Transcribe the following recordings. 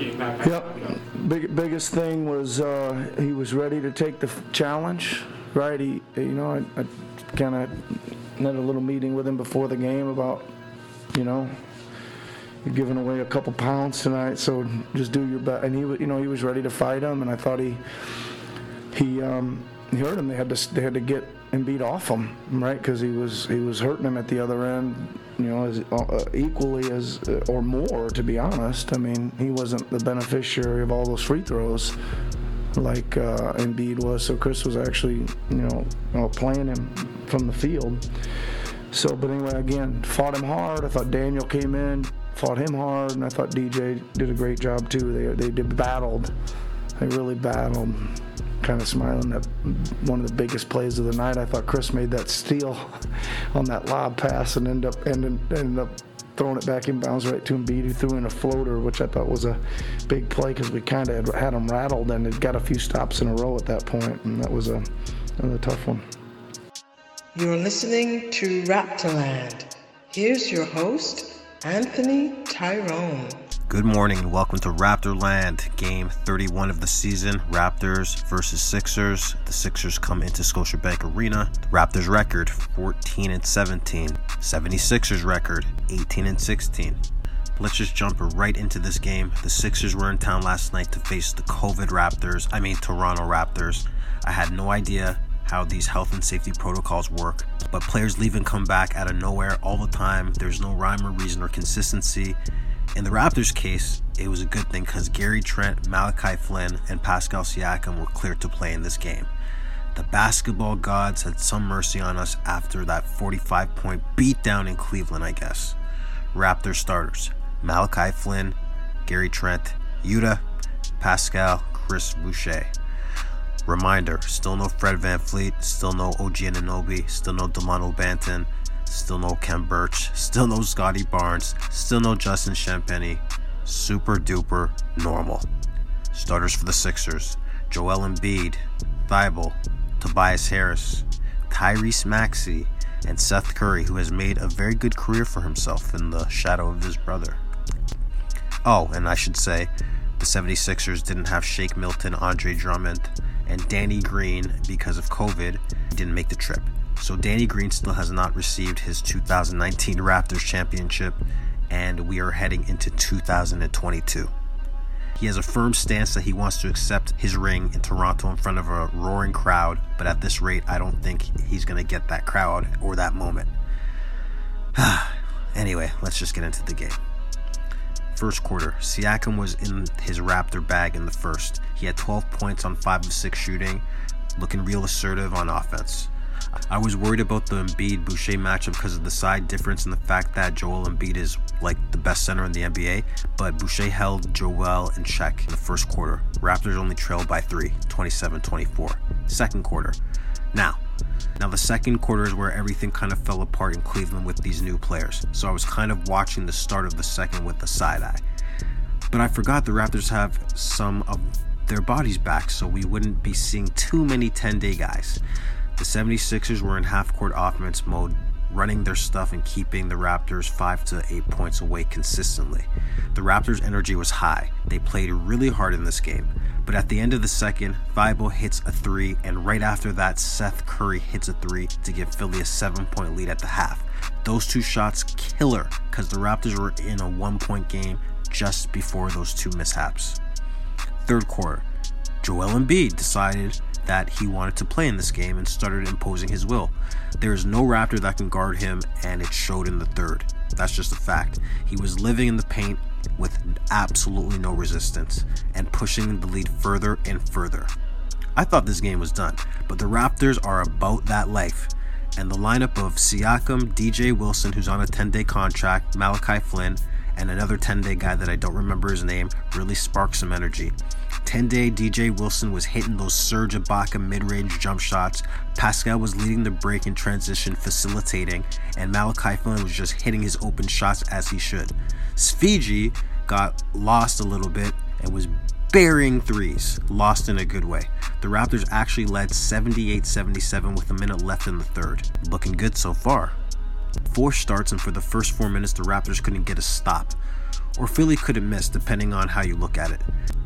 getting back. Yep. Big, biggest thing was uh, he was ready to take the f- challenge, right? He, you know, I, I kind of had a little meeting with him before the game about, you know, you're giving away a couple pounds tonight, so just do your best. And he, wa- you know, he was ready to fight him, and I thought he, he, um, he hurt him. They had to, they had to get Embiid off him, right? Because he was, he was hurting him at the other end, you know, as uh, equally as uh, or more, to be honest. I mean, he wasn't the beneficiary of all those free throws like uh, Embiid was. So Chris was actually, you know, uh, playing him from the field. So, but anyway, again, fought him hard. I thought Daniel came in, fought him hard, and I thought DJ did a great job too. They they did battled. They really battled. Kind of smiling at one of the biggest plays of the night. I thought Chris made that steal on that lob pass and ended up ended, ended up throwing it back in bounds right to Embiid, who threw in a floater, which I thought was a big play because we kind of had, him rattled and had got a few stops in a row at that point, and that was a, a tough one. You're listening to Raptorland. Here's your host, Anthony Tyrone. Good morning and welcome to Raptorland, game 31 of the season. Raptors versus Sixers. The Sixers come into Scotiabank Arena. The Raptors record 14 and 17. 76ers record 18 and 16. Let's just jump right into this game. The Sixers were in town last night to face the COVID Raptors, I mean Toronto Raptors. I had no idea how these health and safety protocols work, but players leave and come back out of nowhere all the time. There's no rhyme or reason or consistency. In the Raptors' case, it was a good thing because Gary Trent, Malachi Flynn, and Pascal Siakam were cleared to play in this game. The basketball gods had some mercy on us after that 45 point beatdown in Cleveland, I guess. Raptors starters Malachi Flynn, Gary Trent, Yuta, Pascal, Chris Boucher. Reminder still no Fred VanVleet, still no OG Anunoby, still no Delano Banton, still no Khem Birch, still no Scottie Barnes, still no Justin Champagnie. Super duper normal. Starters for the Sixers Joel Embiid, Thybulle, Tobias Harris, Tyrese Maxey, and Seth Curry, who has made a very good career for himself in the shadow of his brother. Oh, and I should say, the 76ers didn't have Shake Milton, Andre Drummond, and Danny Green because of COVID didn't make the trip. So Danny Green still has not received his 2019 Raptors championship, and we are heading into 2022. He has a firm stance that he wants to accept his ring in Toronto in front of a roaring crowd, but at this rate, I don't think he's going to get that crowd or that moment. anyway, let's just get into the game. First quarter, Siakam was in his Raptor bag in the first. He had 12 points on 5 of 6 shooting, looking real assertive on offense. I was worried about the Embiid Boucher matchup because of the side difference and the fact that Joel Embiid is like the best center in the NBA, but Boucher held Joel in check in the first quarter. Raptors only trailed by 3, 27-24. Second quarter. Now, now the second quarter is where everything kind of fell apart in Cleveland with these new players. So I was kind of watching the start of the second with a side eye. But I forgot the Raptors have some of their bodies back, so we wouldn't be seeing too many 10-day guys. The 76ers were in half court offense mode, running their stuff and keeping the Raptors 5 to 8 points away consistently. The Raptors' energy was high. They played really hard in this game. But at the end of the second, Thybulle hits a 3, and right after that, Seth Curry hits a 3 to give Philly a 7 point lead at the half. Those two shots killer because the Raptors were in a 1 point game just before those two mishaps. Third quarter, Joel Embiid decided that he wanted to play in this game and started imposing his will. There is no Raptor that can guard him, and it showed in the third. That's just a fact. He was living in the paint with absolutely no resistance and pushing the lead further and further. I thought this game was done, but the Raptors are about that life. And the lineup of Siakam, DJ Wilson, who's on a 10 day contract, Malachi Flynn, and another 10 day guy that I don't remember his name really sparked some energy. 10 day DJ Wilson was hitting those Serge Ibaka mid range jump shots. Pascal was leading the break in transition, facilitating, and Malachi Flynn was just hitting his open shots as he should. Sfigi got lost a little bit and was burying threes, lost in a good way. The Raptors actually led 78 77 with a minute left in the third. Looking good so far. Four starts, and for the first four minutes, the Raptors couldn't get a stop. or Philly couldn't miss, depending on how you look at it.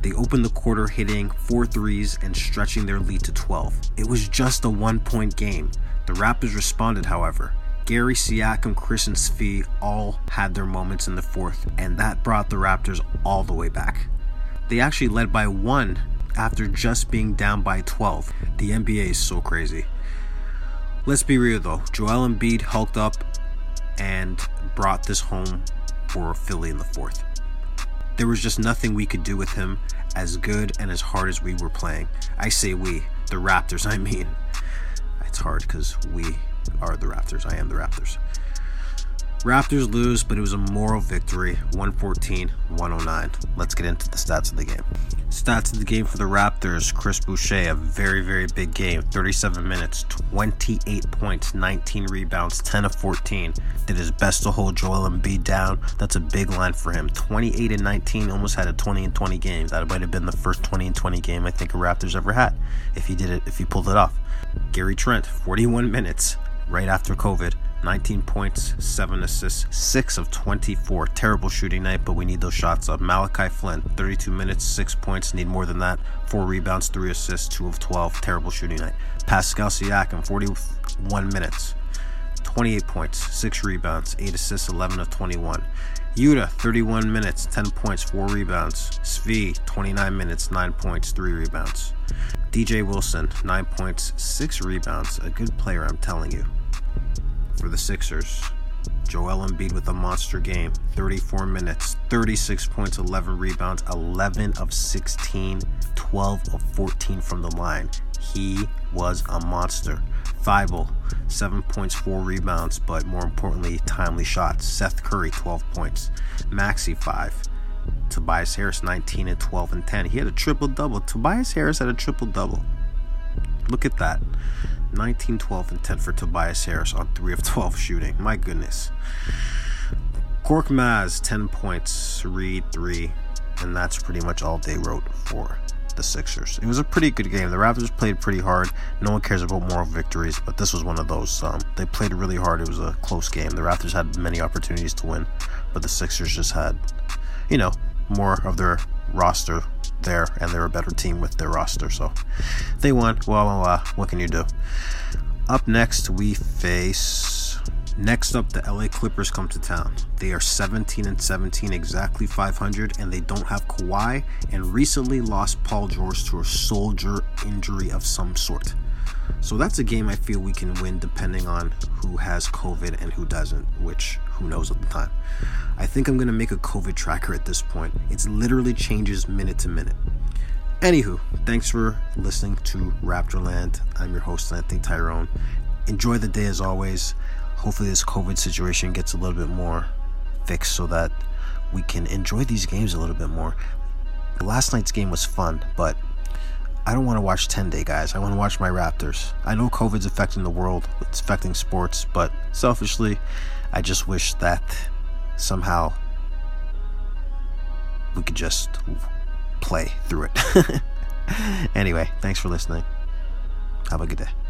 They opened the quarter hitting four threes and stretching their lead to 12. It was just a one point game. The Raptors responded, however. Gary Siakam, Chris, and Svi all had their moments in the fourth, and that brought the Raptors all the way back. They actually led by one after just being down by 12. The NBA is so crazy. Let's be real though, Joel Embiid hulked up and brought this home for Philly in the fourth. There was just nothing we could do with him as good and as hard as we were playing. I say we, the Raptors, I mean. It's hard because we are the Raptors. I am the Raptors. Raptors lose, but it was a moral victory 114 109. Let's get into the stats of the game. Stats of the game for the Raptors Chris Boucher, a very, very big game 37 minutes, 28 points, 19 rebounds, 10 of 14. Did his best to hold Joel Embiid down. That's a big line for him. 28 and 19, almost had a 20 and 20 game. That might have been the first 20 and 20 game I think a Raptors ever had if he did it, if he pulled it off. Gary Trent, 41 minutes right after COVID. 19 points, 7 assists, 6 of 24. Terrible shooting night, but we need those shots up. Malachi Flynn, 32 minutes, 6 points, need more than that. 4 rebounds, 3 assists, 2 of 12. Terrible shooting night. Pascal Siakam, 41 minutes, 28 points, 6 rebounds, 8 assists, 11 of 21. Yuta, 31 minutes, 10 points, 4 rebounds. Svi, 29 minutes, 9 points, 3 rebounds. DJ Wilson, 9 points, 6 rebounds. A good player, I'm telling you for the Sixers. Joel Embiid with a monster game 34 minutes, 36 points, 11 rebounds, 11 of 16, 12 of 14 from the line. He was a monster. Thybulle, 7 points, 4 rebounds, but more importantly, timely shots. Seth Curry, 12 points. Maxey, 5. Tobias Harris, 19 and 12 and 10. He had a triple double. Tobias Harris had a triple double. Look at that. 19, 12, and 10 for Tobias Harris on 3 of 12 shooting. My goodness. Korkmaz, 10 points, Reed, 3. And that's pretty much all they wrote for the Sixers. It was a pretty good game. The Raptors played pretty hard. No one cares about moral victories, but this was one of those. Um, they played really hard. It was a close game. The Raptors had many opportunities to win, but the Sixers just had, you know, more of their roster there, and they're a better team with their roster. So they won. Well, well, well, what can you do? Up next, we face. Next up, the LA Clippers come to town. They are 17 and 17, exactly 500, and they don't have Kawhi. And recently lost Paul George to a soldier injury of some sort. So that's a game I feel we can win depending on who has COVID and who doesn't, which who knows at the time. I think I'm gonna make a COVID tracker at this point. It's literally changes minute to minute. Anywho, thanks for listening to Raptorland. I'm your host, Anthony Tyrone. Enjoy the day as always. Hopefully, this COVID situation gets a little bit more fixed so that we can enjoy these games a little bit more. Last night's game was fun, but I don't want to watch 10 day guys. I want to watch my Raptors. I know COVID's affecting the world, it's affecting sports, but selfishly, I just wish that somehow we could just play through it. anyway, thanks for listening. Have a good day.